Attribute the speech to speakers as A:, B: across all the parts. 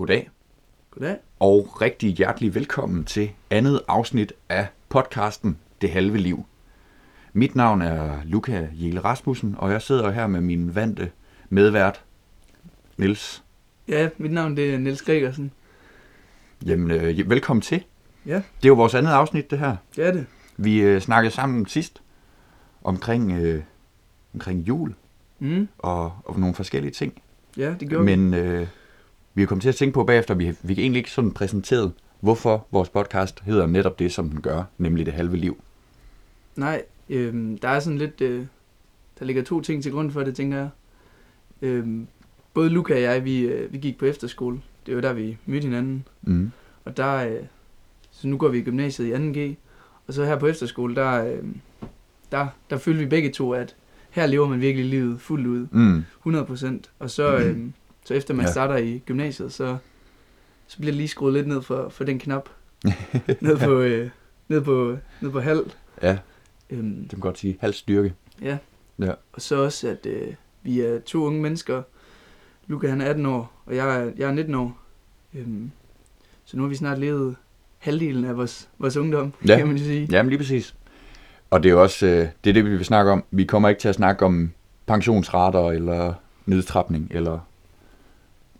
A: Goddag,
B: Goddag.
A: og rigtig hjertelig velkommen til andet afsnit af podcasten Det Halve Liv. Mit navn er Luca Jele Rasmussen, og jeg sidder her med min vante medvært, Nils.
B: Ja, mit navn det er Niels Gregersen.
A: Jamen, øh, velkommen til.
B: Ja.
A: Det er jo vores andet afsnit, det her.
B: Det er det.
A: Vi øh, snakkede sammen sidst omkring, øh, omkring jul
B: Mm.
A: og, og nogle forskellige ting.
B: Ja, det gjorde vi.
A: Men øh, vi er kommet til at tænke på bagefter, vi, vi kan egentlig ikke sådan præsenteret, hvorfor vores podcast hedder netop det, som den gør, nemlig det halve liv.
B: Nej, øhm, der er sådan lidt... Øh, der ligger to ting til grund for det, tænker jeg. Øhm, både Luca og jeg, vi, øh, vi gik på efterskole. Det var der, vi mødte hinanden.
A: Mm.
B: Og der... Øh, så nu går vi i gymnasiet i 2G. Og så her på efterskole, der, øh, der, der følte vi begge to, at her lever man virkelig livet fuldt ud.
A: Mm.
B: 100%. Og så, øh, så efter man
A: Ja.
B: starter i gymnasiet, så, så bliver det lige skruet lidt ned for, for den knap. ned på, øh, ned på, ned på halv.
A: Ja,
B: Øhm,
A: det kan godt sige halv styrke.
B: ja.
A: Ja.
B: Og så også, at øh, vi er to unge mennesker. Luca han er 18 år, og jeg er, jeg er 19 år. Øhm, så nu har vi snart levet halvdelen af vores, vores ungdom,
A: Ja.
B: kan man sige.
A: Jamen lige præcis. Og det er jo også øh, det, er det, vi vil snakke om. Vi kommer ikke til at snakke om pensionsrater eller nedtrapning, eller er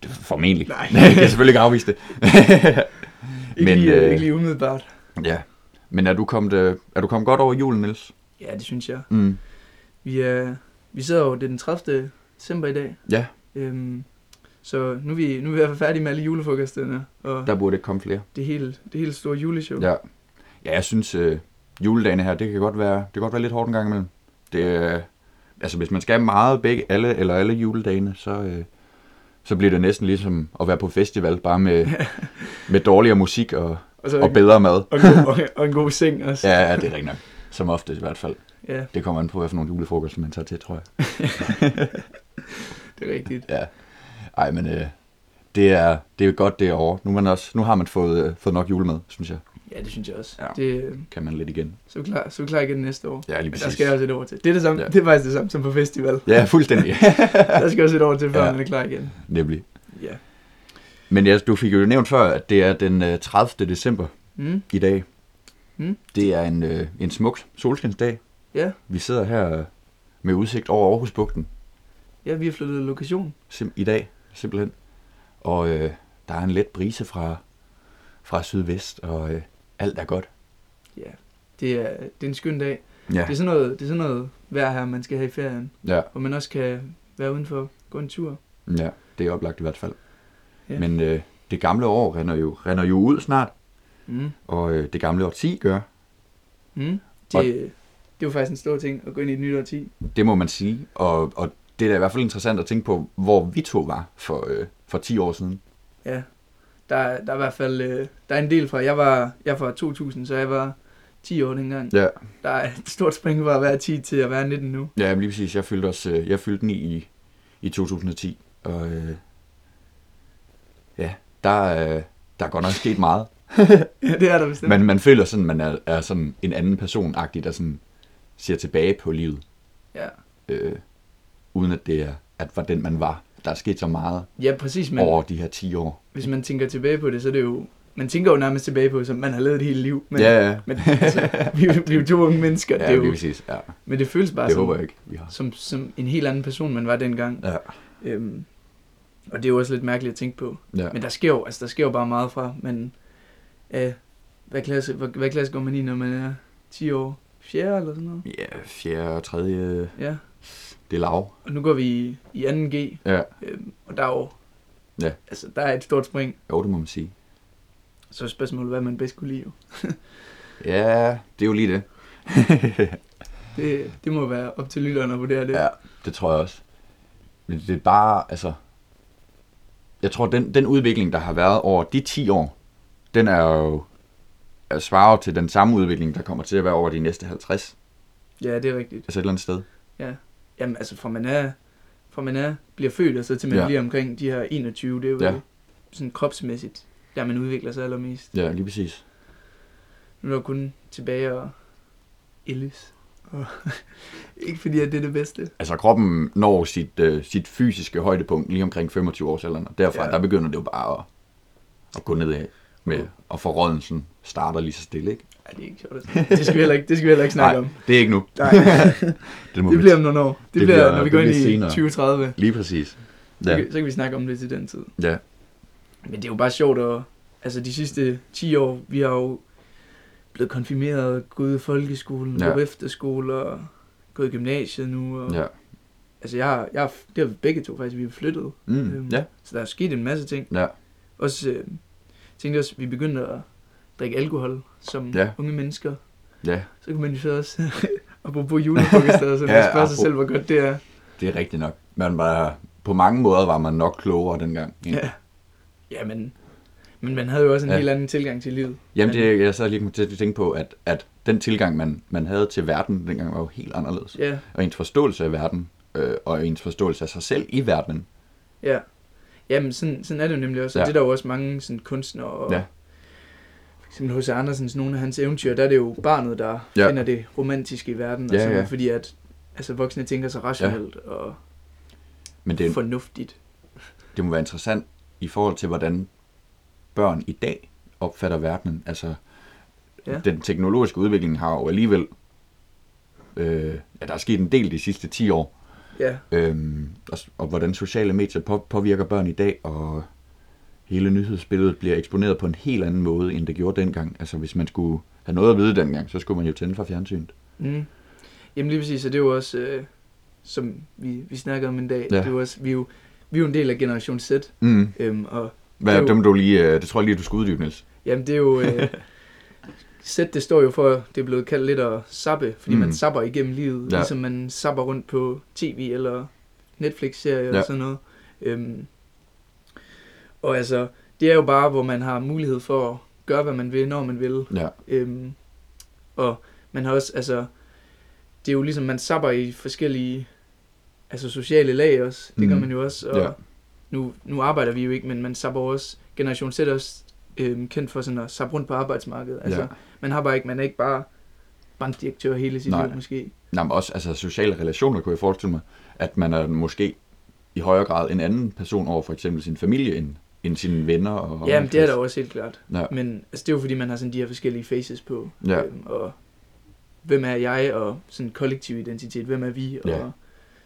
A: formentlig.
B: Nej.
A: jeg kan selvfølgelig ikke afvise det.
B: Ikke,
A: Men,
B: lige, øh, ikke lige umiddelbart.
A: ja. Men er du, kommet, øh, er du kommet godt over julen, Niels?
B: Ja, det synes jeg.
A: Mm.
B: Vi, er, vi sidder jo, det er den 30. december i dag.
A: Ja,
B: Øhm, så nu er, vi, nu er vi i hvert fald færdige med alle julefrokosterne, og
A: der burde ikke komme flere.
B: det hele, det hele store juleshow.
A: Ja, ja jeg synes, øh, juledagene her, det kan godt være, det kan godt være lidt hårdt en gang imellem. Det, øh, altså, hvis man skal meget begge, alle eller alle juledagene, så, øh, så bliver det næsten ligesom at være på festival, bare med, med dårligere musik og,
B: og, så,
A: og bedre mad.
B: og, en god, og, og en god seng også.
A: Ja, ja, det er rigtigt nok. Som ofte i hvert fald.
B: ja,
A: Det kommer an på, hvad for nogle julefrokoster man tager til, tror jeg.
B: det er rigtigt.
A: Ja. Ej, men øh, det, er, det er godt derovre. Nu, man også, nu har man fået, øh, fået nok julemad, synes jeg.
B: Ja, det synes jeg også.
A: Ja.
B: Det, øh,
A: Kan man lidt igen.
B: så, er vi klar, så er vi klar igen næste år.
A: Ja, lige
B: Men
A: præcis.
B: der skal jeg også et år til. Det er, det, samme,
A: Ja.
B: det er faktisk det samme som på festival.
A: Ja, fuldstændig.
B: Der skal også et år til, før
A: Ja.
B: man er klar igen.
A: Nemlig.
B: Ja.
A: Men ja, du fik jo nævnt før, at det er den øh, 30. december
B: Mm.
A: i dag.
B: Mm.
A: Det er en, øh, en smuk solskinsdag.
B: Ja.
A: Vi sidder her øh, med udsigt over Aarhusbugten
B: ja, vi har flyttet lokation.
A: sim- i dag, simpelthen. Og øh, der er en let brise fra, fra sydvest, og øh, alt er godt.
B: Ja, det er, det er en skøn dag.
A: Ja,
B: Det er sådan noget, det er sådan noget vejr her, man skal have i ferien.
A: ja,
B: Hvor man også kan være udenfor, gå en tur.
A: ja det er oplagt i hvert fald.
B: Ja.
A: Men øh, det gamle år render jo, render jo ud snart,
B: Mm.
A: og øh, det gamle årti gør.
B: Mm.
A: Og-
B: Det, det er jo faktisk en stor ting at gå ind i et nyt årti.
A: Det må man sige, og, og det er da i hvert fald interessant at tænke på, hvor vi to var for, øh, for 10 år siden.
B: Ja, der, er- der er i hvert fald øh, der er en del fra. Jeg var, jeg er fra 2000, så jeg var 10 år dengang.
A: Ja,
B: Der er et stort spring fra at være 10 til at være 19 nu.
A: ja lige præcis. Jeg fyldte, også, øh, jeg fyldte den i, i 2010, og øh, ja, der, øh, der er godt nok sket meget.
B: ja, det er der bestemt.
A: Men man føler sådan, man er, er sådan en anden person-agtig, der sådan ser tilbage på livet,
B: Ja.
A: øh, uden at det er, at var den, man var. Der er sket så meget
B: ja, præcis. Men
A: over de her 10 år.
B: hvis man tænker tilbage på det, så er det jo... Man tænker jo nærmest tilbage på, som man har levet et helt liv. Men,
A: ja, ja.
B: men altså, vi, vi er jo to unge mennesker.
A: Ja,
B: det er jo,
A: præcis. Ja,
B: men det føles bare
A: det
B: som,
A: jeg ikke, vi har.
B: som, som en helt anden person, man var dengang.
A: Ja,
B: Øhm, og det er jo også lidt mærkeligt at tænke på.
A: ja.
B: Men der sker jo, altså, der sker jo bare meget fra, men øh, hvad, klasse, hvad, hvad klasse går man i, når man er 10 år? Fjerde eller sådan noget?
A: Ja, fjerde og tredje,
B: Ja,
A: det er lav.
B: og nu går vi i, i 2G,
A: Ja,
B: øhm, og der er jo,
A: Ja.
B: altså, der er et stort spring.
A: jo, det må man sige.
B: Så er spørgsmålet, hvad man bedst kunne lide.
A: Ja, det er jo lige det.
B: Det, det må være op til lytterne at vurdere det.
A: ja, det tror jeg også. Men det er bare, altså... Jeg tror, den, den udvikling, der har været over de 10 år, den er jo er svarer til den samme udvikling, der kommer til at være over de næste 50.
B: ja, det er rigtigt.
A: Altså et eller andet sted.
B: Jamen, altså, fra man er, fra man er, bliver født, og så til man
A: Ja.
B: bliver omkring de her 21, det er jo
A: Ja.
B: sådan kropsmæssigt, der man udvikler sig allermest.
A: Ja, lige præcis.
B: Nu er der kun tilbage og ældes. Ikke fordi, at det er det bedste.
A: Altså kroppen når sit, øh, sit fysiske højdepunkt lige omkring 25 års alderen, og derfra. Ja. der begynder det jo bare at, at gå nedad med, og forrådelsen starter lige så stille, ikke?
B: Ej, det er ikke sjovt. Det skal vi heller ikke, det skal vi heller ikke snakke
A: Nej,
B: om.
A: det er ikke nu.
B: Nej,
A: det, må
B: det bliver om nogle år. Det,
A: Det
B: bliver,
A: bliver-
B: når vi går ind i
A: senere.
B: 2030.
A: Lige præcis.
B: Så,
A: Ja,
B: kan, så kan vi snakke om det til den tid.
A: ja,
B: Men det er jo bare sjovt at... Altså de sidste 10 år, vi har jo blevet konfirmeret, gået i folkeskolen,
A: Ja.
B: gået efterskole og gået i gymnasiet nu. Og,
A: ja.
B: Altså jeg, har- jeg, har- det har vi begge to faktisk, vi er flyttet.
A: Mm,
B: Øhm,
A: ja,
B: Så der er sket en masse ting.
A: ja,
B: Også øh, tænkte også, vi begyndte at drikke alkohol som
A: Ja.
B: ja. unge mennesker.
A: ja.
B: Så kan man jo så også, apropos julefrokoster, så
A: Ja,
B: ja, spørge sig selv, hvor godt det er.
A: Det er rigtigt nok. Man var, på mange måder var man nok klogere dengang.
B: Ja, ja men, men man havde jo også en
A: Ja.
B: ja. helt anden tilgang til livet.
A: Jamen,
B: Men-
A: det, jeg sad lige til at tænke på, at, at den tilgang, man, man havde til verden dengang, var jo helt anderledes.
B: Ja,
A: Og ens forståelse af verden, øh, og ens forståelse af sig selv i verdenen.
B: ja. Jamen, sådan, sådan er det jo nemlig også. Og
A: Ja.
B: det er der jo også mange sådan, kunstnere og...
A: Ja.
B: H.C. Andersens, nogle af hans eventyr, der er det jo barnet, der
A: Ja.
B: finder det romantiske i verden.
A: Ja,
B: og sådan,
A: ja.
B: Fordi at altså, voksne tænker sig rationelt ja. og
A: Men det,
B: fornuftigt.
A: det må være interessant i forhold til, hvordan børn i dag opfatter verdenen. Altså. Ja. den teknologiske udvikling har jo alligevel... Øh, ja, der er sket en del de sidste 10 år.
B: Ja,
A: Øhm, og, og hvordan sociale medier på, påvirker børn i dag, og hele nyhedsbilledet bliver eksponeret på en helt anden måde, end det gjorde dengang. Altså hvis man skulle have noget at vide dengang, så skulle man jo tænde for fjernsynet.
B: Mm. Jamen lige præcis, og det er jo også, øh, som vi, vi snakkede om en dag,
A: Ja.
B: det er jo også, vi er jo, vi er jo en del af Generation Z,
A: Mm.
B: øhm, og
A: Hvad
B: Det
A: er dem, du lige, øh, det tror jeg lige, du skulle uddybe, Niels.
B: jamen det er jo, øh, Z det står jo for, det er blevet kaldt lidt at sappe, fordi
A: Mm.
B: man sapper igennem livet,
A: Ja.
B: ligesom man sapper rundt på tv eller Netflix-serier
A: ja.
B: og sådan noget. Øhm, og altså, det er jo bare, hvor man har mulighed for at gøre, hvad man vil, når man vil.
A: Ja,
B: Øhm, og man har også, altså, det er jo ligesom, man sapper i forskellige, altså sociale lag også. Det gør
A: Mhm.
B: man jo også. Og
A: Ja.
B: nu, nu arbejder vi jo ikke, men man sapper også, Generation Z er også øhm, kendt for sådan at sappe rundt på arbejdsmarkedet. Altså,
A: Ja.
B: man har bare ikke, man er ikke bare bankdirektør hele sit
A: Nej.
B: liv måske.
A: Nej, men også altså, sociale relationer kunne jeg forestille mig, at man er måske i højere grad en anden person over for eksempel sin familie, end, end sine venner. Og
B: Ja, men det er der også helt klart.
A: Ja.
B: Men altså, det er jo fordi, man har sådan de her forskellige faces på.
A: Ja.
B: Øhm, og hvem er jeg, og sådan kollektiv identitet, hvem er vi, og
A: Ja.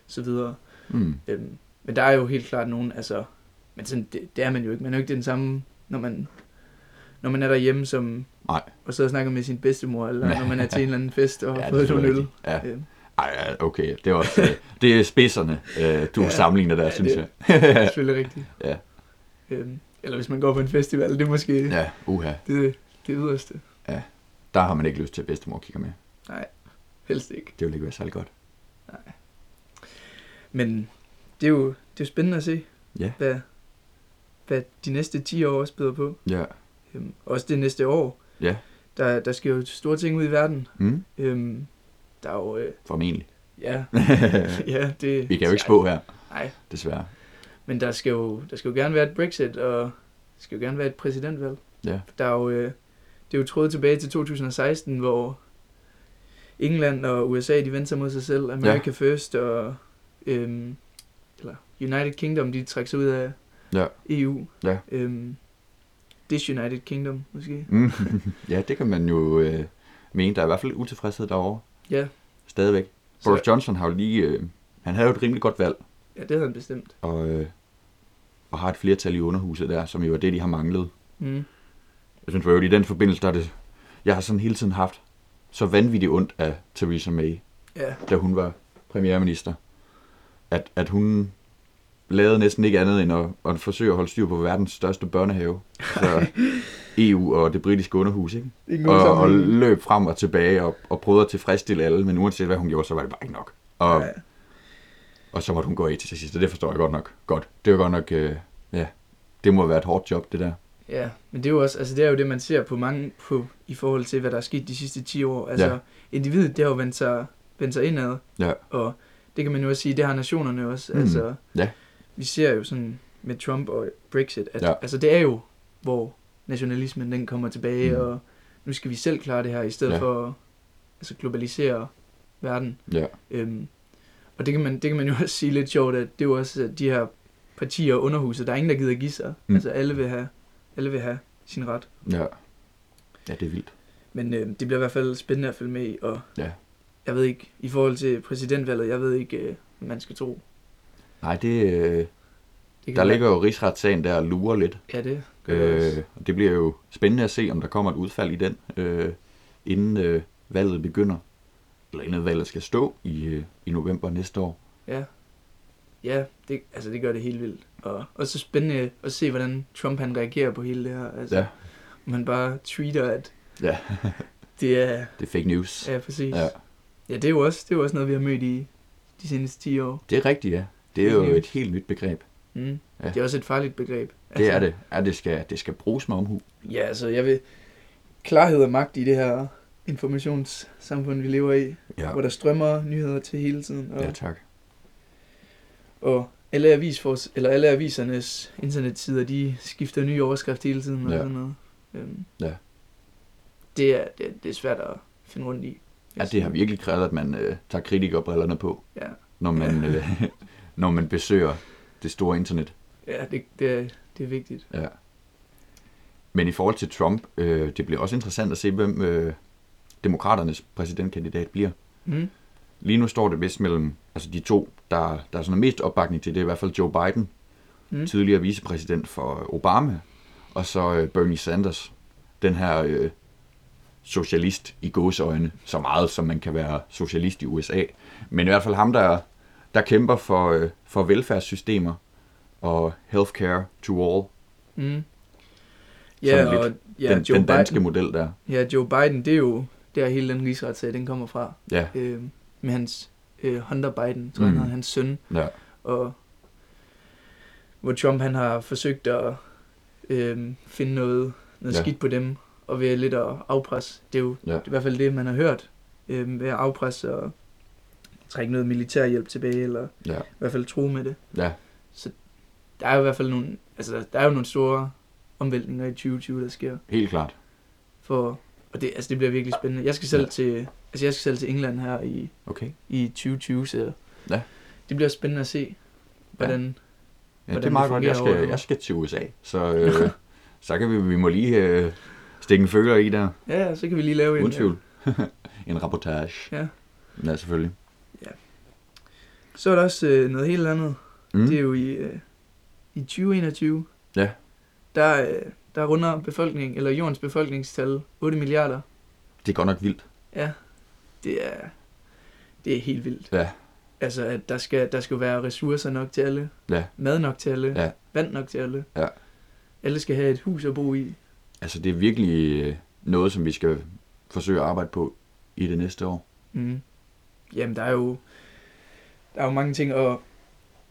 B: så videre.
A: Mm.
B: Øhm, men der er jo helt klart nogen, altså, men sådan, det, det er man jo ikke. Man er jo ikke den samme, når man, når man er derhjemme som,
A: Nej.
B: og så snakker med sin bedstemor, eller
A: Ja.
B: når man er til en eller anden fest og har
A: Ja,
B: fået nogle øl.
A: Ja.
B: Øhm,
A: Ej, okay. Det er også øh, det er spidserne, øh, du. Ja. sammenligner der,
B: Ja,
A: synes
B: det-
A: jeg.
B: det er selvfølgelig rigtigt.
A: Ja.
B: Øhm, eller hvis man går på en festival, det er måske
A: ja, uha.
B: det, det yderste.
A: Der har man ikke lyst til, at bedstemor kigger med.
B: Helst ikke.
A: Det vil ikke være særlig godt.
B: Men det er jo, det er jo spændende at se,
A: Ja.
B: hvad, hvad de næste 10 år også byder på.
A: Ja.
B: Øhm, også det næste år.
A: Ja.
B: Der, der sker jo store ting ud i verden.
A: Mm.
B: Øhm, der er jo, øh,
A: Formentlig.
B: ja, ja, det...
A: Vi kan jo ikke spå her,
B: Nej,
A: desværre.
B: Men der skal, jo, der skal jo gerne være et Brexit, og der skal jo gerne være et præsidentvalg.
A: Ja.
B: Der er jo, øh, det er jo trådet tilbage til 2016, hvor England og USA, de vendte sig mod sig selv. America ja. First og øhm, eller United Kingdom, de trækker sig ud af
A: Ja.
B: EU.
A: Ja.
B: Øhm, Disunited Kingdom, måske.
A: Mm. ja, det kan man jo øh, mene. Der er i hvert fald utilfredshed derovre.
B: Ja,
A: Stadigvæk.
B: Så-
A: Boris Johnson har jo lige... Øh, han havde jo et rimelig godt valg,
B: ja det havde han bestemt.
A: og, øh, og har et flertal i underhuset der, som jo er det, de har manglet.
B: Mm.
A: Jeg synes for øvrigt, i den forbindelse, der er det... Jeg har sådan hele tiden haft så vanvittigt ondt af Theresa May,
B: Ja,
A: da hun var premierminister. At, at hun lavede næsten ikke andet end at, at forsøge at holde styr på verdens største børnehave. Så EU og det britiske underhus, ikke?
B: ikke
A: Og, og løb frem og tilbage og, og prøvede at tilfredsstille alle, men uanset hvad hun gjorde, så var det bare ikke nok. Og,
B: ja,
A: og så måtte hun gå af til sidst, og det forstår jeg godt nok godt. Det var godt nok, øh, ja, det må være et hårdt job, det der.
B: ja, men det er jo også, altså det er jo det, man ser på mange på, i forhold til, hvad der er sket de sidste 10 år. Altså,
A: Ja.
B: individet, det har jo vendt sig, vendt sig indad.
A: Ja.
B: Og det kan man jo også sige, det har nationerne også.
A: Mm.
B: Altså,
A: Ja.
B: Vi ser jo sådan med Trump og Brexit, at
A: Ja.
B: altså, det er jo, hvor nationalismen den kommer tilbage,
A: Mm.
B: og nu skal vi selv klare det her, i stedet
A: ja.
B: for at altså, globalisere verden.
A: Ja,
B: Øhm, og det kan, man, det kan man jo også sige lidt sjovt, at det er jo også de her partier og underhuset, der er ingen, der gider give sig.
A: Mm.
B: Altså alle vil have alle vil have sin ret.
A: Ja. Ja, det er vildt.
B: Men øh, det bliver i hvert fald spændende at følge med i, og
A: Ja.
B: jeg ved ikke, i forhold til præsidentvalget, jeg ved ikke, øh, hvad man skal tro.
A: Nej, det, øh,
B: Det
A: der ligger jo rigsretssagen der og lurer lidt.
B: Ja, det det.
A: Øh, og det bliver jo spændende at se, om der kommer et udfald i den, øh, inden øh, valget begynder. Eller inden valget skal stå i, øh, i november næste år.
B: Ja. Ja, det, altså det gør det helt vildt. Og også spændende at se, hvordan Trump han reagerer på hele det her. Altså,
A: Ja.
B: Om han bare tweeter, at
A: Ja.
B: det er...
A: Det er fake news.
B: Ja, præcis.
A: Ja.
B: ja det, er jo også, det er jo også noget, vi har mødt i de seneste 10 år.
A: Det er rigtigt, ja. Det er jo
B: Fake news.
A: et helt nyt begreb.
B: Mm.
A: Ja.
B: Det er også et farligt begreb.
A: Det er det. Ja, det skal, det skal bruges med omhu.
B: Ja, altså jeg vil... Klarhed og magt i det her informationssamfund, vi lever i,
A: Ja,
B: hvor der strømmer nyheder til hele tiden. Og,
A: ja tak.
B: og alle, avisfors, eller alle avisernes internetsider, de skifter nye overskrifter hele tiden. Og
A: Ja.
B: sådan noget. Øhm,
A: Ja.
B: det, er, det, er- det er svært at finde rundt i.
A: Ja, det har virkelig krævet, at man øh, tager kritikerbrillerne på,
B: Ja,
A: når man, øh, når man besøger det store internet.
B: ja det, det, er, det er vigtigt.
A: Ja. Men i forhold til Trump, øh, det bliver også interessant at se, hvem øh, demokraternes præsidentkandidat bliver.
B: Mm.
A: Lige nu står det vist mellem altså de to, der, der er sådan mest opbakning til, det er i hvert fald Joe Biden,
B: Mm.
A: tidligere vicepræsident for Obama, og så øh, Bernie Sanders, den her øh, socialist i gåseøjne, så meget som man kan være socialist i USA. Men i hvert fald ham, der, der kæmper for, øh, for velfærdssystemer og healthcare to all,
B: Mm. Ja, og ja,
A: den,
B: Joe
A: den danske
B: Biden,
A: model der.
B: Ja, Joe Biden, det er jo der hele den rigsretssag, den kommer fra.
A: Ja,
B: Øh, med hans øh, Hunter Biden, tror jeg,
A: Mm.
B: han hedder, hans søn.
A: ja,
B: Og hvor Trump han har forsøgt at øh, finde noget, noget
A: Ja.
B: skidt på dem, og ved lidt at afpresse. Det er jo
A: Ja.
B: det er i hvert fald det, man har hørt. Øh, ved at afpresse og trække noget militærhjælp tilbage, eller
A: ja,
B: i hvert fald tro med det.
A: ja,
B: Der er jo i hvert fald nogle, altså, der er jo nogle store omvæltninger i 2020, der sker.
A: helt klart.
B: For, og det, altså, det bliver virkelig spændende. Jeg skal selv
A: Ja.
B: ja. til, altså, jeg skal selv til England her i,
A: Okay.
B: i 2020, så
A: Ja.
B: det bliver spændende at se, hvordan...
A: Ja, det er
B: hvordan
A: meget
B: det
A: godt. Jeg skal,
B: over-
A: jeg skal til USA, så, øh, så kan vi, vi må lige øh, stikke en følger i der,
B: Ja, ja, så kan vi lige lave en...
A: uden tvivl. en rapportage.
B: Ja.
A: Ja, selvfølgelig.
B: Så er der også øh, noget helt andet.
A: Mm.
B: Det er jo i, øh, i 2021.
A: Ja.
B: Der, øh, der runder befolkning, eller jordens befolkningstal 8 milliarder.
A: det er godt nok vildt.
B: Ja, det er, det er helt vildt.
A: Ja.
B: Altså, at der skal, der skal være ressourcer nok til alle.
A: Ja.
B: Mad nok til alle.
A: Ja.
B: Vand nok til alle.
A: Ja.
B: Alle skal have et hus at bo i.
A: Altså, det er virkelig øh, noget, som vi skal forsøge at arbejde på i det næste år.
B: Mm. Jamen, der er jo der er jo mange ting, og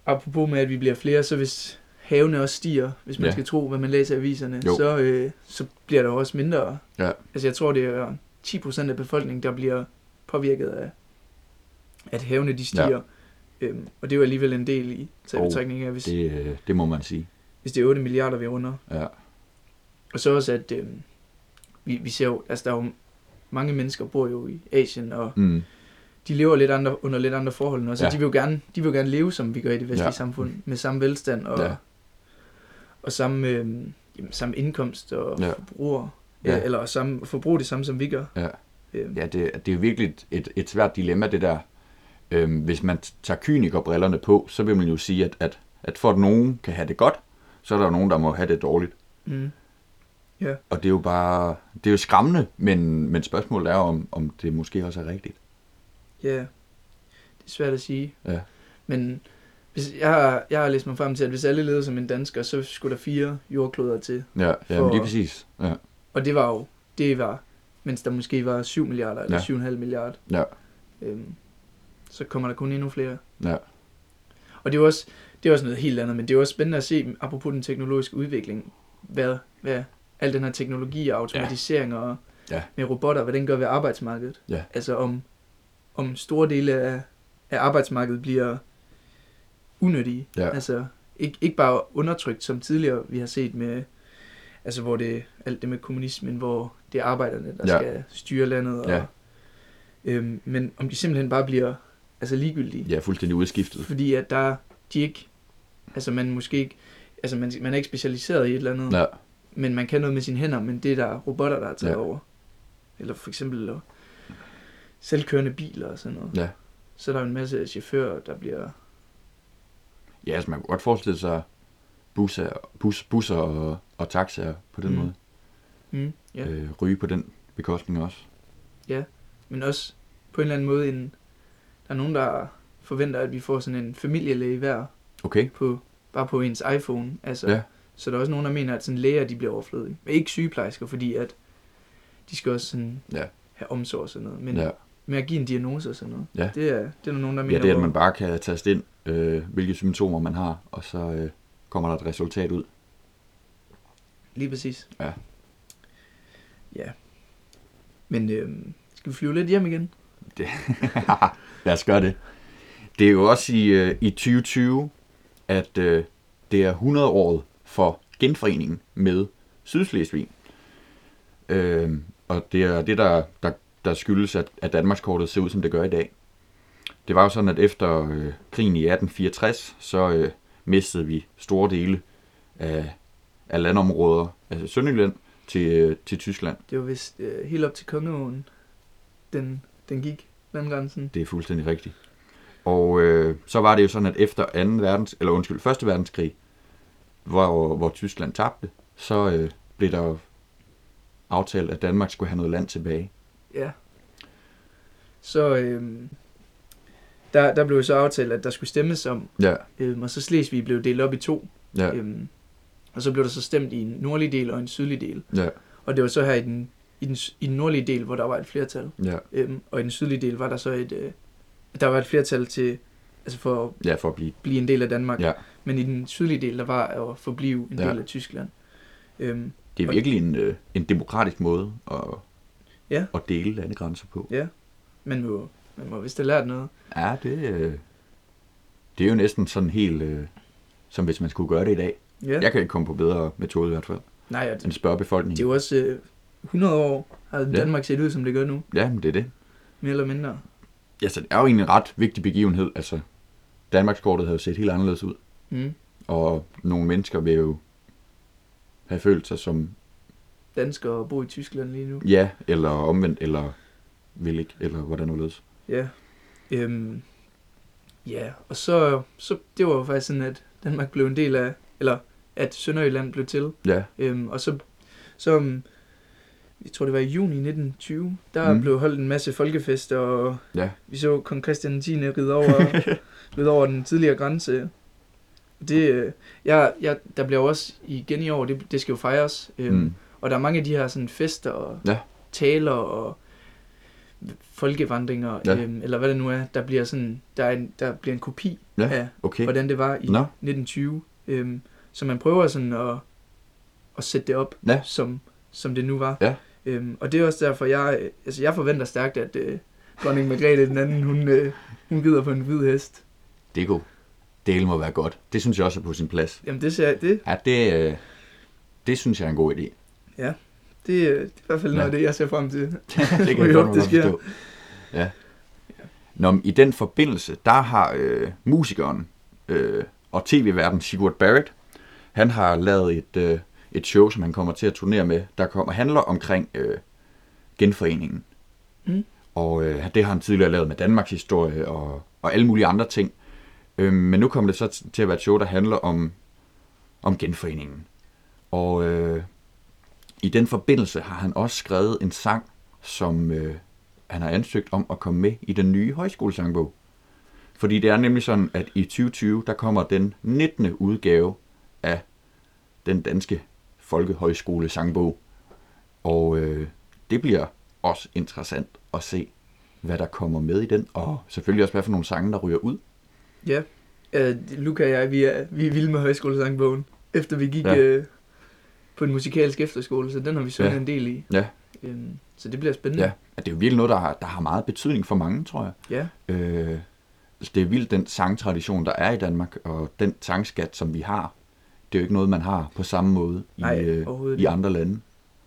B: apropos med, at vi bliver flere, så hvis havene også stiger, hvis man
A: Ja.
B: skal tro, hvad man læser i aviserne,
A: Jo.
B: så, øh, så bliver der også mindre.
A: Ja.
B: Altså, jeg tror, det er 10% af befolkningen, der bliver påvirket af, at havene de stiger. Ja. Øhm, og det er jo alligevel en del i taget oh, hvis, det...
A: Det, øh, det må man sige.
B: hvis det er 8 milliarder, vi runder.
A: Ja.
B: Og så også, at øhm, vi, vi ser jo, altså der er jo mange mennesker bor jo i Asien, og
A: Mm.
B: de lever lidt andre, under lidt andre forhold os, så
A: Ja.
B: de vil jo gerne, de vil jo gerne leve, som vi gør i det vestlige
A: ja.
B: samfund, med samme velstand og,
A: Ja.
B: Ja. og samme, øh, jamen, samme indkomst og
A: Ja.
B: ja. forbruger,
A: Ja.
B: ja. eller samme, forbruge det samme, som vi gør.
A: Ja.
B: Øh,
A: Ja, det, det er virkelig et, et, svært dilemma, det der. Øhm, hvis man tager kynikerbrillerne på, så vil man jo sige, at, at, at for at nogen kan have det godt, så er der jo nogen, der må have det dårligt.
B: mm,
A: Og det er jo bare, det er jo skræmmende, men, men spørgsmålet er, om, om det måske også er rigtigt.
B: ja, det er svært at sige.
A: Ja.
B: Men hvis, jeg, har, jeg har læst mig frem til, at hvis alle levede som en dansker, så skulle der fire jordkloder til.
A: Ja, ja
B: For-
A: men lige præcis. Ja,
B: Og det var jo, det var, mens der måske var 7 milliarder eller
A: Ja.
B: ja. 7,5 milliarder.
A: ja,
B: Øhm, så kommer der kun endnu flere.
A: ja,
B: Og det er også, det er også noget helt andet, men det er også spændende at se, apropos den teknologiske udvikling, hvad, hvad al den her teknologi og automatisering og
A: Ja.
B: med robotter, hvad den gør ved arbejdsmarkedet.
A: Ja.
B: Altså om, om store dele af, af arbejdsmarkedet bliver unyttige.
A: Ja.
B: Altså ikke, ikke bare undertrykt, som tidligere vi har set med, altså hvor det alt det med kommunismen, hvor det er arbejderne, der
A: Ja.
B: skal styre landet. Og,
A: Ja.
B: øhm, men om de simpelthen bare bliver altså ligegyldige.
A: ja, fuldstændig udskiftet.
B: Fordi at der, de ikke, altså man måske ikke, altså man, man er ikke specialiseret i et eller andet,
A: Ja,
B: men man kan noget med sine hænder, men det er der robotter, der har taget
A: Ja.
B: over. Eller for eksempel øh, selvkørende biler og sådan noget.
A: Ja.
B: Så er der jo en masse chauffører, der bliver...
A: Ja, altså man kunne godt forestille sig busser, bus, busser og, og taxaer på den
B: Mm.
A: måde.
B: Mm, ja.
A: Øh, ryge på den bekostning også.
B: Men også på en eller anden måde, en, der er nogen, der forventer, at vi får sådan en familielæge hver
A: Okay.
B: på, bare på ens iPhone. Altså,
A: Ja.
B: Så der er også nogen, der mener, at sådan læger de bliver overflødige. Men ikke sygeplejersker, fordi at de skal også sådan
A: Ja.
B: have omsorg og sådan noget. Men
A: Ja.
B: ja. med at give en diagnose og sådan noget.
A: Ja.
B: Det, er, det er der nogen, der mener.
A: ja, det er, at man bare kan taste ind, øh, hvilke symptomer man har, og så øh, kommer der et resultat ud.
B: Lige præcis.
A: Ja.
B: Ja. Men øhm, skal vi flyve lidt hjem igen?
A: Lad os gøre det. Det er jo også i, øh, i 2020, at øh, det er 100 år for genforeningen med Sydslesvig. Øh, og det er det, der, der, der skyldes, at, at Danmarkskortet ser ud, som det gør i dag. Det var jo sådan, at efter øh, krigen i 1864, så øh, mistede vi store dele af, af landområder, altså Sønderjylland, til, øh, til Tyskland.
B: Det var vist øh, helt op til Kongeåen, den, den gik, landgrænsen.
A: Det er fuldstændig rigtigt. Og øh, så var det jo sådan, at efter 2. verdens, eller undskyld, 1. verdenskrig, hvor, hvor Tyskland tabte, så øh, blev der aftalt, at Danmark skulle have noget land tilbage.
B: Ja. Så øhm, der, der blev så aftalt, at der skulle stemmes om,
A: Ja,
B: øhm, og så Slesvig blev delt op i to.
A: ja,
B: Øhm, og så blev der så stemt i en nordlig del og en sydlig del.
A: ja,
B: Og det var så her i den, i den, i den nordlige del, hvor der var et flertal.
A: ja,
B: Øhm, og i den sydlige del var der så et, øh, der var et flertal til, altså for at
A: ja, for at blive.
B: blive en del af Danmark.
A: Ja.
B: Men i den sydlige del, der var at forblive en
A: Ja.
B: del af Tyskland. Øhm,
A: Det er virkelig en, øh, en demokratisk måde at,
B: Ja.
A: at dele landegrænser på.
B: ja, man må, man må vist have lært noget.
A: Ja, det, øh, det er jo næsten sådan helt, øh, som hvis man skulle gøre det i dag.
B: Ja.
A: Jeg kan ikke komme på bedre metode i hvert fald,
B: Nej, og det,
A: end spørge befolkningen.
B: det er jo også øh, 100 år, har
A: Ja.
B: Danmark set ud, som det gør nu.
A: Ja, men det er det.
B: Mere eller mindre.
A: Ja, så det er jo egentlig en ret vigtig begivenhed. Altså, Danmarkskortet havde jo set helt anderledes ud.
B: Mm.
A: Og nogle mennesker vil jo have følt sig som
B: Danskere og bo i Tyskland lige nu.
A: ja, eller omvendt, eller vil ikke, eller hvordan nu ledes.
B: Ja. Øhm, ja, og så, så, det var jo faktisk sådan, at Danmark blev en del af, eller at Sønderjylland blev til.
A: Ja,
B: Øhm, og så, så, um, jeg tror det var i juni 1920, der
A: Mm.
B: blev holdt en masse folkefester, og
A: ja,
B: vi så kong Christian 10. ride over, ride over den tidligere grænse. Det, øh, jeg, jeg, der bliver også igen i år, det, det skal jo fejres, øhm,
A: mm.
B: og der er mange af de her sådan fester og
A: Ja.
B: taler og folkevandringer,
A: Ja.
B: ja. øhm, eller hvad det nu er, der bliver sådan, der, er en, der bliver en kopi
A: Ja,
B: af,
A: okay.
B: hvordan det var i
A: Nå,
B: 1920. Øhm, så man prøver sådan at, at sætte det op,
A: Ja.
B: som, som det nu var.
A: Ja.
B: Øhm, og det er også derfor, jeg, øh, altså jeg forventer stærkt, at øh, dronning Margrethe den anden, hun, øh, hun rider på en hvid hest.
A: det er godt. Det må være godt. Det synes jeg også er på sin plads.
B: Jamen det, ser, det,
A: Ja, det, øh, det synes jeg er en god idé.
B: det, det er i hvert fald noget
A: Ja.
B: af det, jeg ser frem til.
A: det kan jeg godt
B: det sker.
A: forstå. Ja. Nå, i den forbindelse, der har øh, musikeren øh, og tv-verden Sigurd Barrett, han har lavet et, øh, et show, som han kommer til at turnere med, der kommer, handler omkring øh, genforeningen.
B: Mm.
A: Og øh, det har han tidligere lavet med Danmarks historie og, og alle mulige andre ting. Øh, men nu kommer det så til at være et show, der handler om, om genforeningen. Og øh, i den forbindelse har han også skrevet en sang, som øh, han har ansøgt om at komme med i den nye højskolesangbog. Fordi det er nemlig sådan, at i 2020, der kommer den 19. udgave af den danske folkehøjskole sangbog. Og øh, det bliver også interessant at se, hvad der kommer med i den, og selvfølgelig også, hvad for nogle sange, der ryger ud.
B: Ja. Øh, Luca og jeg, vi er, vi er vilde med højskolesangbogen, efter vi gik
A: Ja.
B: øh, på en musikalsk efterskole, så den har vi sunget
A: ja.
B: en del i.
A: Ja.
B: Øhm, så det bliver spændende.
A: Ja, det er jo virkelig noget, der har, der har meget betydning for mange, tror jeg.
B: ja.
A: Øh, det er vildt den sangtradition, der er i Danmark, og den sangskat, som vi har, det er jo ikke noget, man har på samme måde i,
B: Nej,
A: øh, i
B: ikke.
A: andre lande.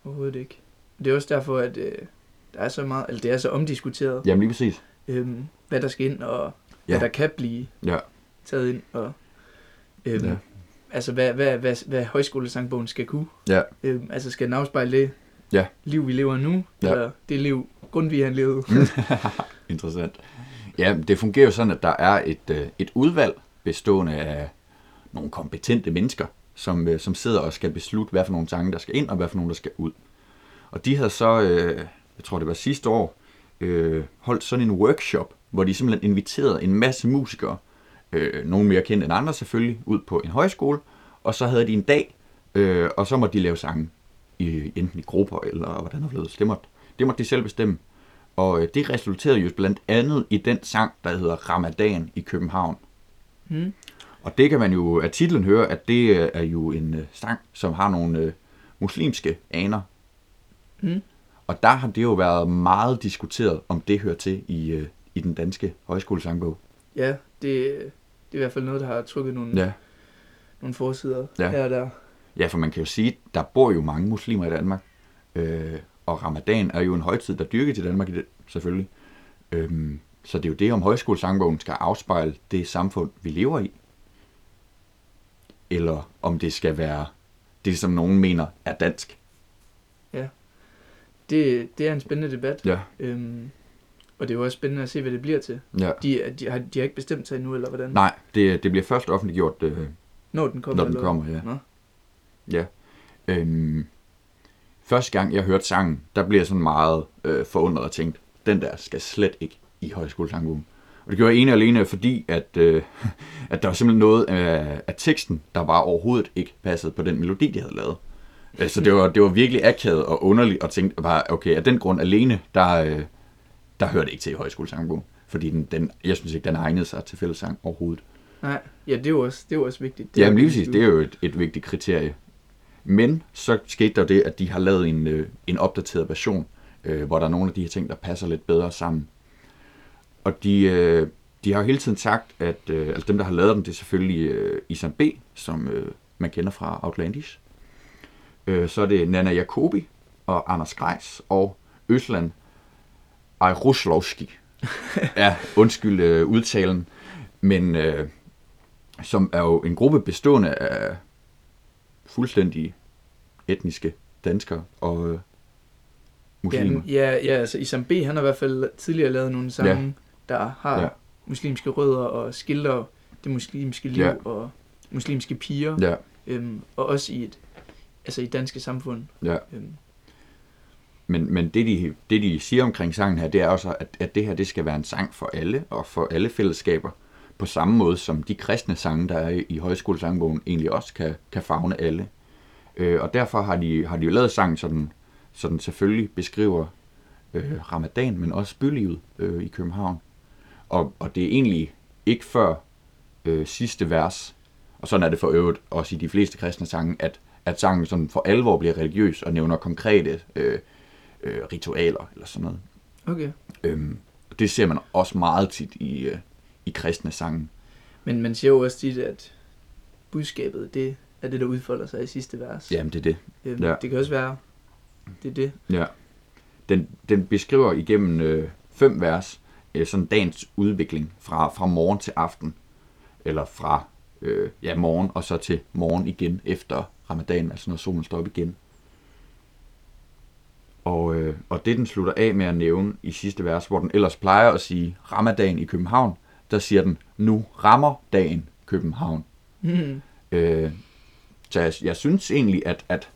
B: Overhovedet ikke. Det er også derfor, at øh, der er så meget, eller det er så omdiskuteret,
A: Jamen lige præcis.
B: øhm, hvad der skal ind, og
A: Ja.
B: hvad der kan blive
A: Ja.
B: taget ind. Og, øhm,
A: Ja.
B: altså hvad, hvad, hvad, hvad højskolesangbogen skal kunne.
A: Ja.
B: Øh, altså skal den afspejle det
A: Ja.
B: liv, vi lever nu,
A: Ja.
B: eller det liv, Grundtvig han levede.
A: Interessant. Ja, det fungerer jo sådan, at der er et, øh, et udvalg bestående af nogle kompetente mennesker, som, øh, som sidder og skal beslutte, hvad for nogle sange, der skal ind, og hvad for nogle, der skal ud. Og de havde så, øh, jeg tror det var sidste år, øh, holdt sådan en workshop, hvor de simpelthen inviterede en masse musikere, øh, nogle mere kendte end andre selvfølgelig, ud på en højskole, og så havde de en dag, øh, og så måtte de lave sange, i, enten i grupper eller hvordan det blev. Det måtte, det måtte de selv bestemme. Og øh, det resulterede jo blandt andet i den sang, der hedder Ramadan i København.
B: Hmm.
A: Og det kan man jo af titlen høre, at det øh, er jo en øh, sang, som har nogle øh, muslimske aner.
B: Mm.
A: Og der har det jo været meget diskuteret, om det hører til i, øh, i den danske højskolesangbog.
B: Ja, det, det er i hvert fald noget, der har trykket nogle,
A: Ja.
B: nogle forsider
A: Ja.
B: her og der.
A: Ja, for man kan jo sige, der bor jo mange muslimer i Danmark. Øh, og ramadan er jo en højtid, der dyrkes i Danmark i det, selvfølgelig. Øhm, så det er jo det, om højskolesangbogen skal afspejle det samfund, vi lever i. Eller om det skal være det, som nogen mener er dansk.
B: Det, det er en spændende debat,
A: Ja,
B: øhm, og det er jo også spændende at se, hvad det bliver til.
A: ja.
B: De, de, har, de har ikke bestemt sig endnu, eller hvordan?
A: Nej, det, det bliver først offentliggjort, øh,
B: Når den kommer?
A: når den
B: eller?
A: kommer, ja.
B: Nå.
A: Ja. Øhm, første gang, jeg hørte sangen, der blev jeg sådan meget øh, forundret og tænkt, den der skal slet ikke i højskolesangbogen. Og det gjorde jeg ene og alene, fordi at, øh, at der var simpelthen noget af, af teksten, der bare overhovedet ikke passede på den melodi, de havde lavet. Øh, Så det var, det var virkelig akavet og underligt, og tænkte bare, okay, af den grund alene, der, øh, der hører det ikke til i højskolesangbogen. Fordi den, den, jeg synes ikke, den egnede sig til fællessang overhovedet.
B: Nej, ja, det er jo også, det er jo også vigtigt. Det
A: Ja, lige præcis, det er jo et, et vigtigt kriterie. Men så skete der det, at de har lavet en, øh, en opdateret version, øh, hvor der er nogle af de her ting, der passer lidt bedre sammen. Og de, øh, de har jo hele tiden sagt, at øh, altså dem, der har lavet den, det er selvfølgelig øh, Isan B., som øh, man kender fra Outlandish. Øh, så er det Nana Jacobi og Anders Greis og Øsland Ejruslovski. ja, undskyld øh, udtalen. Men øh, som er jo en gruppe bestående af fuldstændig etniske danskere og øh,
B: Ja,
A: muslimer.
B: ja, ja, altså Isam B, han har i hvert fald tidligere lavet nogle sange, ja. der har
A: Ja.
B: ja. muslimske rødder og skildrer det muslimske liv
A: Ja.
B: ja. og muslimske piger,
A: Ja,
B: øhm, og også i et altså i danske samfund.
A: ja.
B: Øhm,
A: Men, men det, de, det, de siger omkring sangen her, det er også, at, at det her det skal være en sang for alle og for alle fællesskaber. På samme måde som de kristne sange, der er i, højskolesangbogen, egentlig også kan, kan fagne alle. Øh, og derfor har de, har de jo lavet sangen, så den, så den selvfølgelig beskriver øh, ramadan, men også bylivet øh, i København. Og, og det er egentlig ikke før øh, sidste vers, og sådan er det for øvrigt også i de fleste kristne sange, at, at sangen sådan for alvor bliver religiøs og nævner konkrete øh, øh, ritualer eller sådan noget.
B: okay.
A: Øhm, det ser man også meget tit i, øh, i kristne sange.
B: Men man siger jo også tit, at budskabet, det er det, der udfolder sig i sidste vers.
A: Jamen, det er det.
B: Øhm,
A: ja.
B: Det kan også være, det er det.
A: Ja. Den, den beskriver igennem øh, fem vers øh, sådan dagens udvikling fra, fra morgen til aften. Eller fra øh, ja, morgen og så til morgen igen efter ramadan, altså når solen står op igen. Og, øh, og det den slutter af med at nævne i sidste vers, hvor den ellers plejer at sige ramadan i København, der siger den, nu rammer dagen København.
B: Mm.
A: Øh, så jeg, jeg synes egentlig, at, at,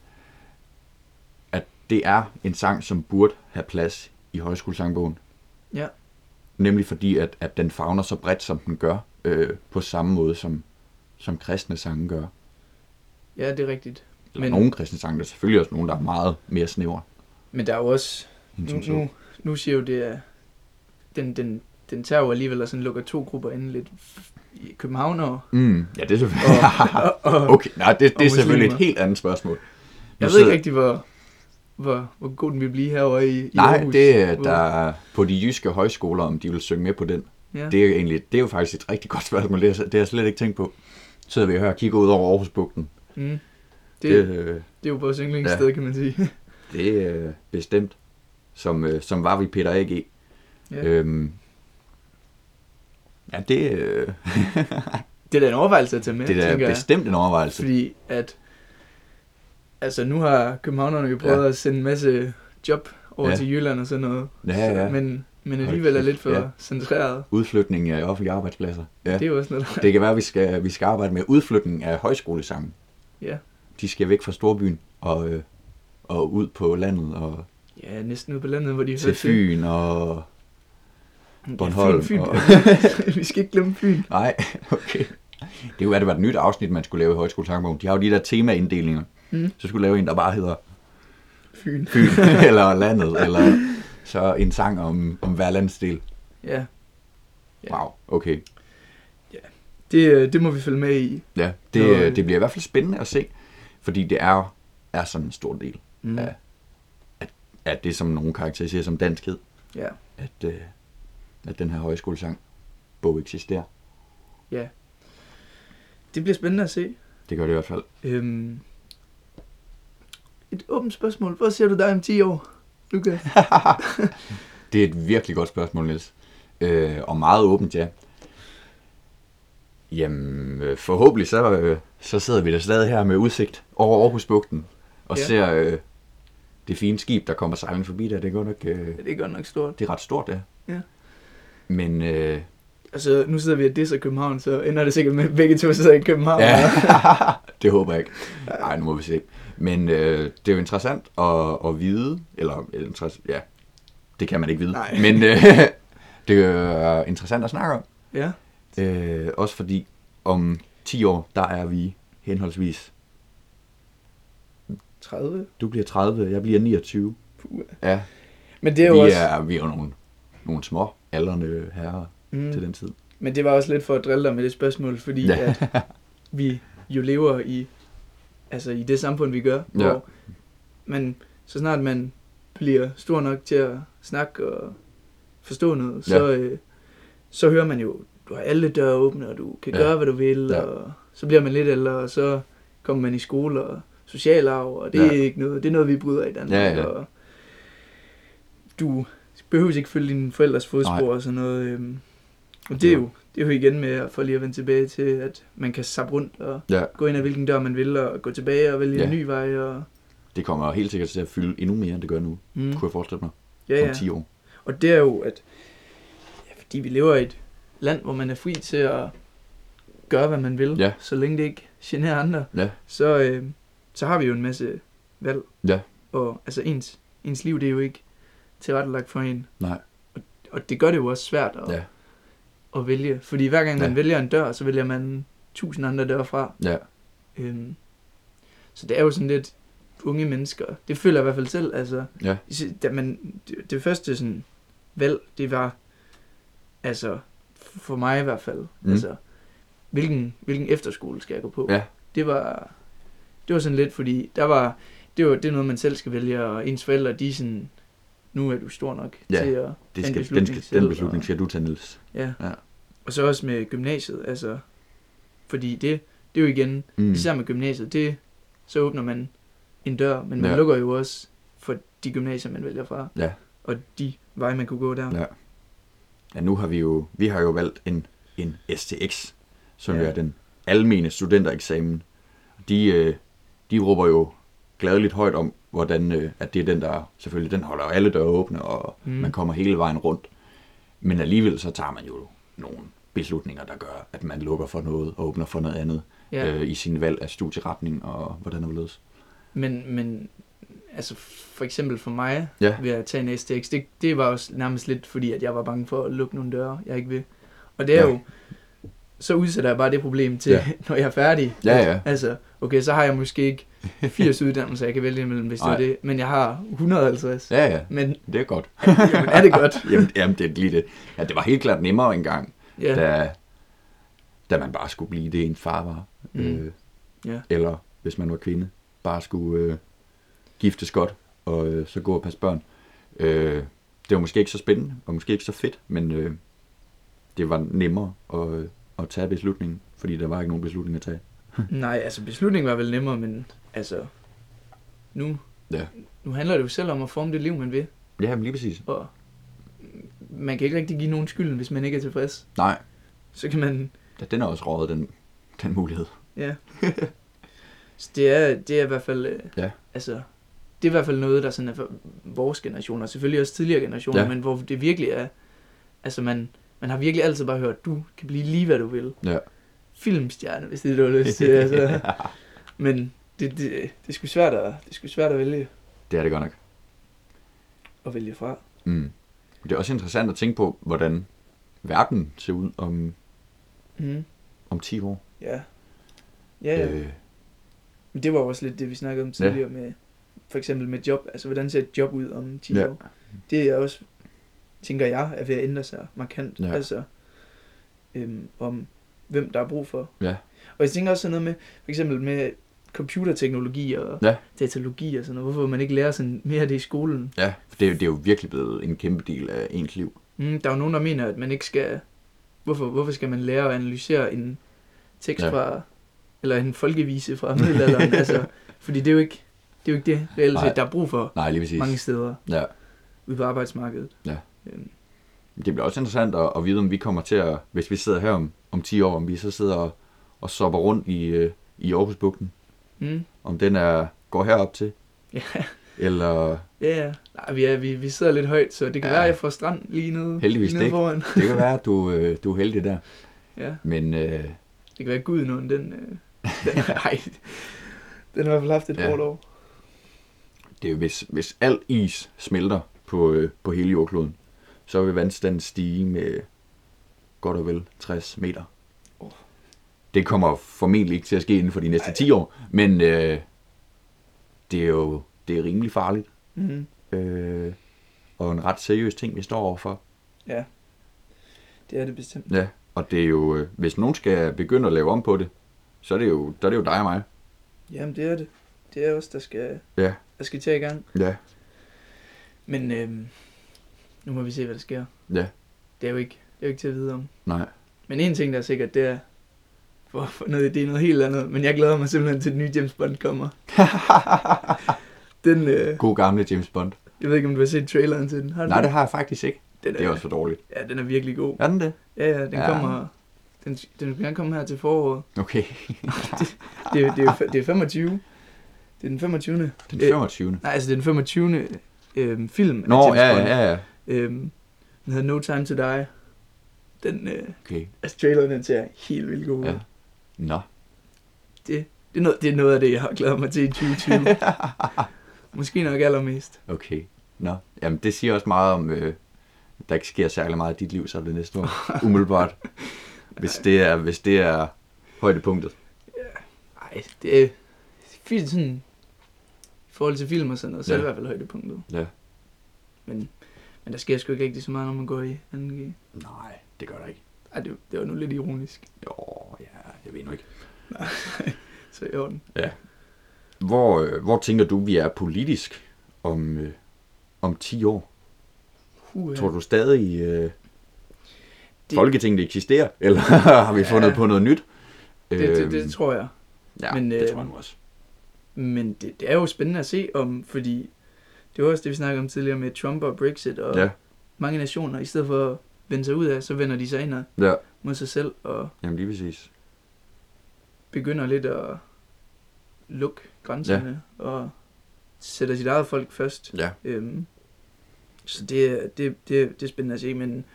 A: at det er en sang, som burde have plads i højskolesangbogen.
B: Ja.
A: Nemlig fordi, at, at den fagner så bredt, som den gør, øh, på samme måde, som, som kristne sange gør.
B: ja, det er rigtigt.
A: Eller
B: Men-
A: nogle kristne sange, der er selvfølgelig også nogle, der er meget mere snævre.
B: Men der er jo også, nu, nu, nu siger jo det, at den, den, den tager jo alligevel og sådan lukker to grupper inde lidt i København og,
A: Mm, ja, det er selvfølgelig...
B: og, og, og
A: okay, nej, det, det er selvfølgelig et helt andet spørgsmål.
B: jeg
A: Nu
B: ved ikke rigtig, hvor, hvor, hvor god den vil blive herovre i, i
A: Nej,
B: Aarhus.
A: det er der er på de jyske højskoler, om de vil synge med på den.
B: Ja.
A: Det er jo egentlig, det er jo faktisk et rigtig godt spørgsmål. Det, er, det har jeg slet ikke tænkt på. Så sidder vi her og kigger ud over Aarhusbugten.
B: Mm. Det,
A: Det,
B: det,
A: øh,
B: det er jo vores yndlingssted, ja. kan man sige.
A: det er øh, bestemt. Som, øh, som var vi Peter A.G.
B: Ja.
A: Øhm, ja, det, øh,
B: Det er da en overvejelse at tage med,
A: Det er da
B: tænker jeg.
A: bestemt en overvejelse.
B: Fordi at, altså nu har københavnerne jo prøvet
A: Ja.
B: at sende en masse job over
A: Ja.
B: til Jylland og sådan noget.
A: Ja,
B: Så,
A: ja.
B: men, men
A: Hold
B: alligevel er lidt for
A: ja.
B: centreret.
A: Udflytning af offentlige arbejdspladser. Ja.
B: Det er jo også noget, der...
A: Det kan være, at vi skal, vi skal arbejde med udflytning af højskolesangen.
B: Ja.
A: De skal væk fra storbyen og, øh, og ud på landet og
B: ja, næsten ude på landet, hvor de
A: til
B: hører
A: Fyn og...
B: Ja,
A: Bornholm
B: Fyn, Fyn.
A: og-
B: vi skal ikke glemme Fyn.
A: Nej, okay. Det kunne være, det var et nyt afsnit, man skulle lave i Højskolesangbogen. De har jo de der temainddelinger.
B: Mm.
A: Så skulle lave en, der bare hedder
B: Fyn.
A: Fyn eller landet, eller så en sang om, om hver landsdel.
B: Ja, Ja.
A: Wow, okay.
B: det, øh, det må vi følge med i.
A: Ja, det,
B: Nå, øh.
A: det bliver i hvert fald spændende at se, fordi det er, er sådan en stor del
B: Mm.
A: Ja. af det, som nogen karakteriserer som danskhed,
B: ja.
A: at, øh, at den her højskolesang bog eksisterer.
B: Det bliver spændende at se.
A: Det gør det i hvert fald.
B: Øhm, et åbent spørgsmål. Hvor ser du dig om 10 år, Luca?
A: Det er et virkelig godt spørgsmål, Niels. Øh, og meget åbent, ja. Jamen, øh, forhåbentlig så, øh, så sidder vi der stadig her med udsigt over Aarhusbugten og
B: Ja.
A: ja. ser øh, det fine skib, der kommer sejlende forbi der. Det er godt nok, øh,
B: det er godt nok stort.
A: det er ret stort, ja.
B: Ja.
A: Men øh,
B: Altså, nu sidder vi og disser København, så ender det sikkert med, at begge to sidder i København.
A: ja, det håber jeg ikke. Nej, nu må vi se. Men øh, det er jo interessant at, at vide, eller, eller interess- ja, det kan man ikke vide.
B: Nej.
A: Men øh, det er interessant at snakke om.
B: ja.
A: Øh, også fordi om 10 år, der er vi henholdsvis,
B: 30.
A: du bliver 30, jeg bliver 29.
B: Puh.
A: Ja,
B: Men det er jo
A: vi,
B: også...
A: er, vi er jo nogle, nogle små aldrende herrer mm. til den tid.
B: men det var også lidt for at drille dig med det spørgsmål, fordi
A: Ja.
B: ja. at vi jo lever i, altså i det samfund, vi gør,
A: Ja.
B: hvor man, så snart man bliver stor nok til at snakke og forstå noget, så, øh, så hører man jo, du har alle døre åbne, og du kan
A: Ja.
B: ja. gøre, hvad du vil,
A: Ja.
B: ja. og så bliver man lidt ældre, og så kommer man i skole og social arv, og det
A: Ja.
B: er ikke noget, det er noget, vi bryder i Danmark,
A: Ja, ja.
B: og du behøver ikke følge dine forældres fodspor
A: Nej.
B: og sådan noget. Øhm, og det er, jo, det er jo igen med, at- for lige at vende tilbage til, at man kan sappe rundt og
A: Ja,
B: gå ind ad hvilken dør man vil, og gå tilbage og vælge
A: Ja.
B: en ny vej. Og,
A: det kommer helt sikkert til at fylde endnu mere, end det gør nu,
B: mm.
A: kunne jeg forestille mig,
B: ja,
A: om
B: ja.
A: 10 år.
B: Og det er jo, at ja, fordi vi lever i et land, hvor man er fri til at gøre, hvad man vil,
A: Ja.
B: så længe det ikke generer andre,
A: Ja,
B: så, øh, så har vi jo en masse valg.
A: Ja.
B: Og altså ens, ens liv, det er jo ikke tilrettelagt for en.
A: nej,
B: Og det gør det jo også svært at,
A: ja,
B: at vælge. Fordi hver gang man
A: Ja.
B: vælger en dør, så vælger man tusind andre døre fra.
A: ja,
B: Øhm, så det er jo sådan lidt unge mennesker. Det føler jeg i hvert fald selv. Altså,
A: ja,
B: da man, det, det første sådan, valg, det var, altså, for mig i hvert fald,
A: Mm.
B: altså, hvilken, hvilken efterskole skal jeg gå på?
A: Ja.
B: Det var, det var sådan lidt, fordi der var, det var det er noget, man selv skal vælge, og ens forældre, de sådan, nu er du stor nok
A: Ja,
B: til at
A: det skal, den,
B: beslutning
A: skal, den beslutning skal du tage, Niels.
B: Ja.
A: Ja.
B: Og så også med gymnasiet, altså, fordi det, det er jo igen,
A: Mm.
B: især med gymnasiet, det, så åbner man en dør, men man
A: Ja.
B: lukker jo også for de gymnasier, man vælger fra,
A: Ja.
B: og de veje, man kunne gå der.
A: Ja. Ja, nu har vi jo, vi har jo valgt en, en STX, som ja.
B: Ja.
A: er den almene studentereksamen. De, øh, de råber jo gladeligt højt om, hvordan øh, at det er den, der selvfølgelig, den holder alle døre åbne, og mm. Man kommer hele vejen rundt. Men alligevel så tager man jo nogle beslutninger, der gør, at man lukker for noget og åbner for noget andet
B: Ja.
A: øh, i sin valg af studieretning og hvordan det hvorledes.
B: Men, men altså for eksempel for mig,
A: Ja.
B: ved at tage en STX, det, det var også nærmest lidt fordi, at jeg var bange for at lukke nogle døre, jeg ikke vil. Og det er
A: Ja.
B: jo, så udsætter jeg bare det problem til,
A: Ja.
B: når jeg er færdig.
A: Ja, ja.
B: Altså, okay, så har jeg måske ikke 80 uddannelser, jeg kan vælge imellem, hvis det
A: Nej.
B: er det. Men jeg har 150.
A: Ja, ja,
B: Men
A: det er godt.
B: jamen, er det godt?
A: jamen, jamen, det er lige det. Ja, det var helt klart nemmere engang,
B: Ja.
A: da, da man bare skulle blive det, ens far var.
B: Mm.
A: Øh,
B: Ja.
A: Eller hvis man var kvinde, bare skulle øh, giftes godt og øh, så gå og passe børn. Øh, det var måske ikke så spændende, og måske ikke så fedt, men øh, det var nemmere at, øh, at tage beslutningen, fordi der var ikke nogen beslutning at tage.
B: Nej, altså beslutningen var vel nemmere, men altså, nu,
A: Ja.
B: nu handler det jo selv om at forme det liv, man vil.
A: Ja, men lige præcis.
B: Og man kan ikke rigtig give nogen skylden, hvis man ikke er tilfreds.
A: Nej,
B: Så kan man,
A: ja, den er også rådet, den, den mulighed.
B: Ja. så det er, det er i hvert fald, øh,
A: Ja.
B: altså, det er i hvert fald noget, der sådan er for vores generation, og selvfølgelig også tidligere generationer,
A: Ja.
B: men hvor det virkelig er, altså man, man har virkelig altid bare hørt, du kan blive lige hvad du vil.
A: Ja.
B: Filmstjerne, hvis det er det, du har lyst til. altså. Men det, det, det, er sgu svært at, det er sgu svært at vælge,
A: Det er det godt nok.
B: at vælge fra.
A: Mm. Det er også interessant at tænke på, hvordan verden ser ud om,
B: Mm.
A: om 10 år.
B: Ja. Ja, ja.
A: Øh,
B: Men det var også lidt det, vi snakkede om tidligere med, for eksempel med job. Altså, hvordan ser et job ud om 10
A: Ja.
B: år? Det er også, tænker jeg, er ved at ændre sig markant.
A: Ja.
B: Altså, øhm, om hvem der er brug for.
A: Ja.
B: Og jeg tænker også sådan noget med, for eksempel med computerteknologi og
A: Ja.
B: datalogi og sådan noget. Hvorfor man ikke lærer sådan mere af det i skolen?
A: ja, for det, er jo- det er jo virkelig blevet en kæmpe del af ens liv.
B: Mm, der er jo nogen, der mener, at man ikke skal... Hvorfor, hvorfor skal man lære at analysere en tekst
A: Ja.
B: fra... Eller en folkevise fra middelalderen? altså, fordi det er jo ikke det, er jo ikke det reelt set, der er brug for
A: Nej, lige præcis.
B: mange steder
A: Ja.
B: ude på arbejdsmarkedet.
A: Ja.
B: Øhm,
A: Det bliver også interessant at, at vide, om vi kommer til at, hvis vi sidder her om, om 10 år, om vi så sidder og, og sopper rundt i, øh, i Aarhusbugten.
B: mm,
A: Om den er, går herop til,
B: ja,
A: eller
B: ja, ja. Nej, vi, er, vi, vi sidder lidt højt, så det kan
A: Ja.
B: være, at jeg får strand lige nede,
A: Heldigvis
B: lige nede
A: ikke.
B: foran.
A: det kan være, at du, øh, du er heldig der.
B: Ja,
A: Men øh,
B: det kan være Gud nogen, den... Øh, den nej, den har i hvert fald haft et
A: Ja.
B: hårdt år.
A: det er hvis, hvis al is smelter på, øh, på hele jordkloden, så vil vandstanden stige med godt og vel 60 meter.
B: Oh.
A: Det kommer formentlig ikke til at ske inden for de næste
B: Ej.
A: 10 år, men øh, det er jo det er rimelig farligt.
B: Mm,
A: Øh, og en ret seriøs ting, vi står overfor.
B: ja, det er det bestemt.
A: Ja. Og det er jo, øh, hvis nogen skal begynde at lave om på det, så er det jo, der er det jo dig og mig.
B: Jamen, det er det. Det er os, der skal,
A: Ja.
B: der skal tage i gang.
A: Ja.
B: Men øhm, nu må vi se, hvad der sker.
A: Ja.
B: Det er jo ikke, det er jo ikke til at vide om.
A: Nej.
B: Men en ting, der er sikkert, det er, for, for noget, det er noget helt andet. Men jeg glæder mig simpelthen til, at den nye James Bond kommer. Den, øh,
A: God gamle James Bond.
B: jeg ved ikke, om du har set traileren til den. Har du
A: Nej, det har jeg faktisk ikke.
B: den
A: Det er også for dårligt.
B: Ja, den er virkelig god.
A: Er den det?
B: Ja, ja, den
A: Ja.
B: ja. kommer... Den, den gerne komme her til foråret.
A: Okay.
B: Det, er- det, er, det er 25. Det er den 25.
A: Den
B: Øh,
A: 25.
B: Nej, altså det er den 25. Øhm, film
A: Nå,
B: af James
A: ja,
B: Bond.
A: ja, ja.
B: Øhm, den hedder No Time to Die. Den, øh,
A: Okay.
B: altså traileren den ser helt vildt god ud.
A: Ja. Nå.
B: Det, det, er noget, det er noget af det, jeg har glædet mig til i 2020. Måske nok allermest.
A: Okay. Nå. Jamen, det siger også meget om, øh, der ikke sker særlig meget i dit liv, så er det næste år. Umiddelbart. hvis, det er, hvis det er højdepunktet.
B: Nej, det er fint sådan... I forhold til film og sådan noget, så er det
A: Ja.
B: i hvert fald højdepunktet.
A: Ja.
B: Men, men der sker sgu ikke rigtig så meget, når man går i 2G.
A: Nej, det gør der ikke.
B: Ej, det, det var nu lidt ironisk.
A: Jo, ja, jeg ved nu ikke.
B: Så i orden.
A: Hvor, øh, hvor tænker du, vi er politisk om, øh, om 10 år?
B: Uh,
A: Tror du stadig, øh,
B: Det-
A: Folketinget eksisterer? Eller har vi fundet
B: Ja.
A: på noget nyt?
B: det, det,
A: Øhm,
B: det, tror jeg.
A: Ja,
B: men,
A: det
B: øh,
A: tror jeg nu også.
B: Men det, det er jo spændende at se om, fordi det var også det, vi snakkede om tidligere med Trump og Brexit, og
A: Ja,
B: mange nationer, i stedet for at vende sig ud af, så vender de sig ind
A: ja.
B: mod sig selv, og
A: Jamen lige præcis.
B: begynder lidt at lukke grænserne, ja. og sætter sit eget folk først.
A: Ja.
B: Øhm, så det, er- det, det, det er spændende at se, men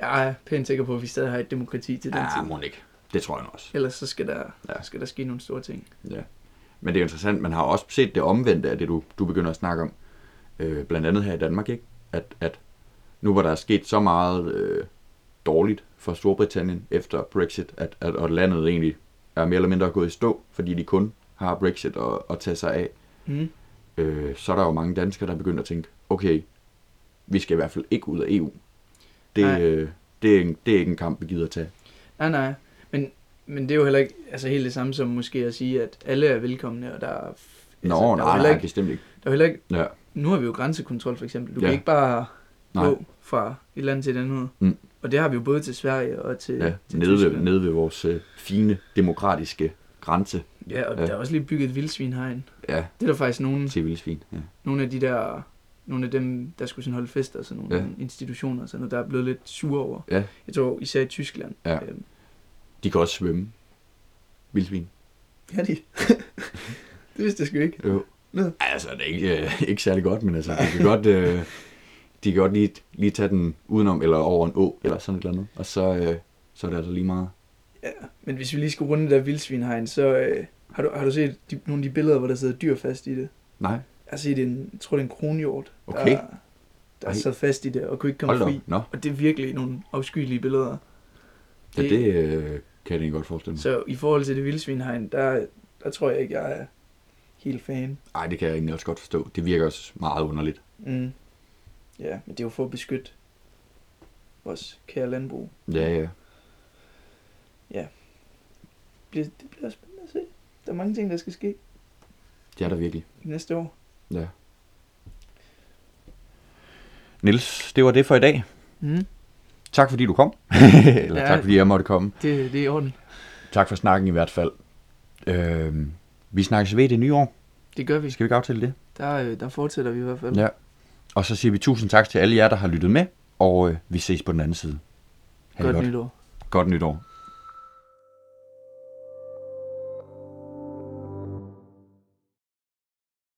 B: jeg er pænt sikker på, at vi stadig har et demokrati til den
A: Ja,
B: tid.
A: må ikke. Det tror jeg også.
B: Ellers så skal der,
A: Ja.
B: ja. skal der ske nogle store ting.
A: Ja. Men det er interessant, man har også set det omvendte af det, du, du begynder at snakke om. Øh, blandt andet her i Danmark, ikke? At, at nu hvor der er sket så meget øh, dårligt for Storbritannien efter Brexit, at, at, at landet egentlig er mere eller mindre gået i stå, fordi de kun har Brexit at, at tage sig af,
B: Mm.
A: øh, så er der jo mange danskere, der begynder at tænke, okay, vi skal i hvert fald ikke ud af EU. Det, øh, det, er, en, det er ikke en kamp, vi gider at tage.
B: Nej, nej. Men, det er jo heller ikke altså helt det samme som måske at sige, at alle er velkomne, og der er...
A: Nå,
B: altså, der er
A: nej,
B: heller
A: nej,
B: ikke,
A: bestemt ikke.
B: der er heller ikke,
A: Ja,
B: nu har vi jo grænsekontrol for eksempel. Du
A: Ja.
B: kan ikke bare
A: nej.
B: gå fra et land til et andet.
A: Mm.
B: Og det har vi jo både til Sverige og til,
A: Ja,
B: til
A: nede ved, nede ved vores øh, fine demokratiske grænse.
B: Ja, og
A: Ja.
B: der er også lige bygget et vildsvinhegn.
A: Ja,
B: Det er der faktisk nogen,
A: til vildsvin. Ja.
B: nogle af de der, nogle af dem, der skulle sådan holde fester, sådan nogle
A: ja.
B: institutioner, og sådan noget, der er blevet lidt sure over.
A: Ja.
B: Jeg tror især i Tyskland.
A: Ja.
B: Øhm,
A: De kan også svømme. vildsvin.
B: Ja, de. det vidste jeg sgu ikke.
A: Jo.
B: Nå.
A: Altså, det er ikke, øh, ikke særlig godt, men altså, de kan godt, øh, de kan godt lige, lige tage den udenom, eller over en å, eller sådan et eller andet. Og så, øh, så er det altså lige meget.
B: Ja, men hvis vi lige skal runde det der vildsvinhegn, så øh, har, du, har du set de, nogle af de billeder, hvor der sidder dyr fast i det?
A: Nej.
B: Jeg har set en, jeg tror det er en kronhjort,
A: Okay.
B: der, der
A: Ej.
B: sad fast i det og kunne ikke komme
A: Hold
B: fri.
A: Nå,
B: Og det er virkelig nogle afskyelige billeder.
A: ja, det øh, kan jeg egentlig godt forestille mig.
B: Så i forhold til det vildsvinhegn, der, der tror jeg ikke, jeg er helt fan.
A: Ej, det kan jeg egentlig også godt forstå. Det virker også meget underligt.
B: Mm. Ja, men det er jo for at beskytte vores kære landbrug.
A: Ja, ja.
B: Det, det bliver spændende at se. Der er mange ting, der skal ske
A: Det er der virkelig.
B: næste år.
A: Ja. Nils, det var det for i dag.
B: Mm.
A: Tak fordi du kom. Eller
B: Ja.
A: tak fordi jeg måtte komme.
B: Det, det er orden.
A: Tak for snakken i hvert fald. Øh, vi snakkes ved det nye år.
B: Det gør vi.
A: Skal vi ikke aftale det?
B: Der, øh, der fortsætter vi i hvert fald.
A: Ja. Og så siger vi tusind tak til alle jer, der har lyttet med. Og øh, vi ses på den anden side. Ha' det
B: Godt nytår.
A: Godt nytår.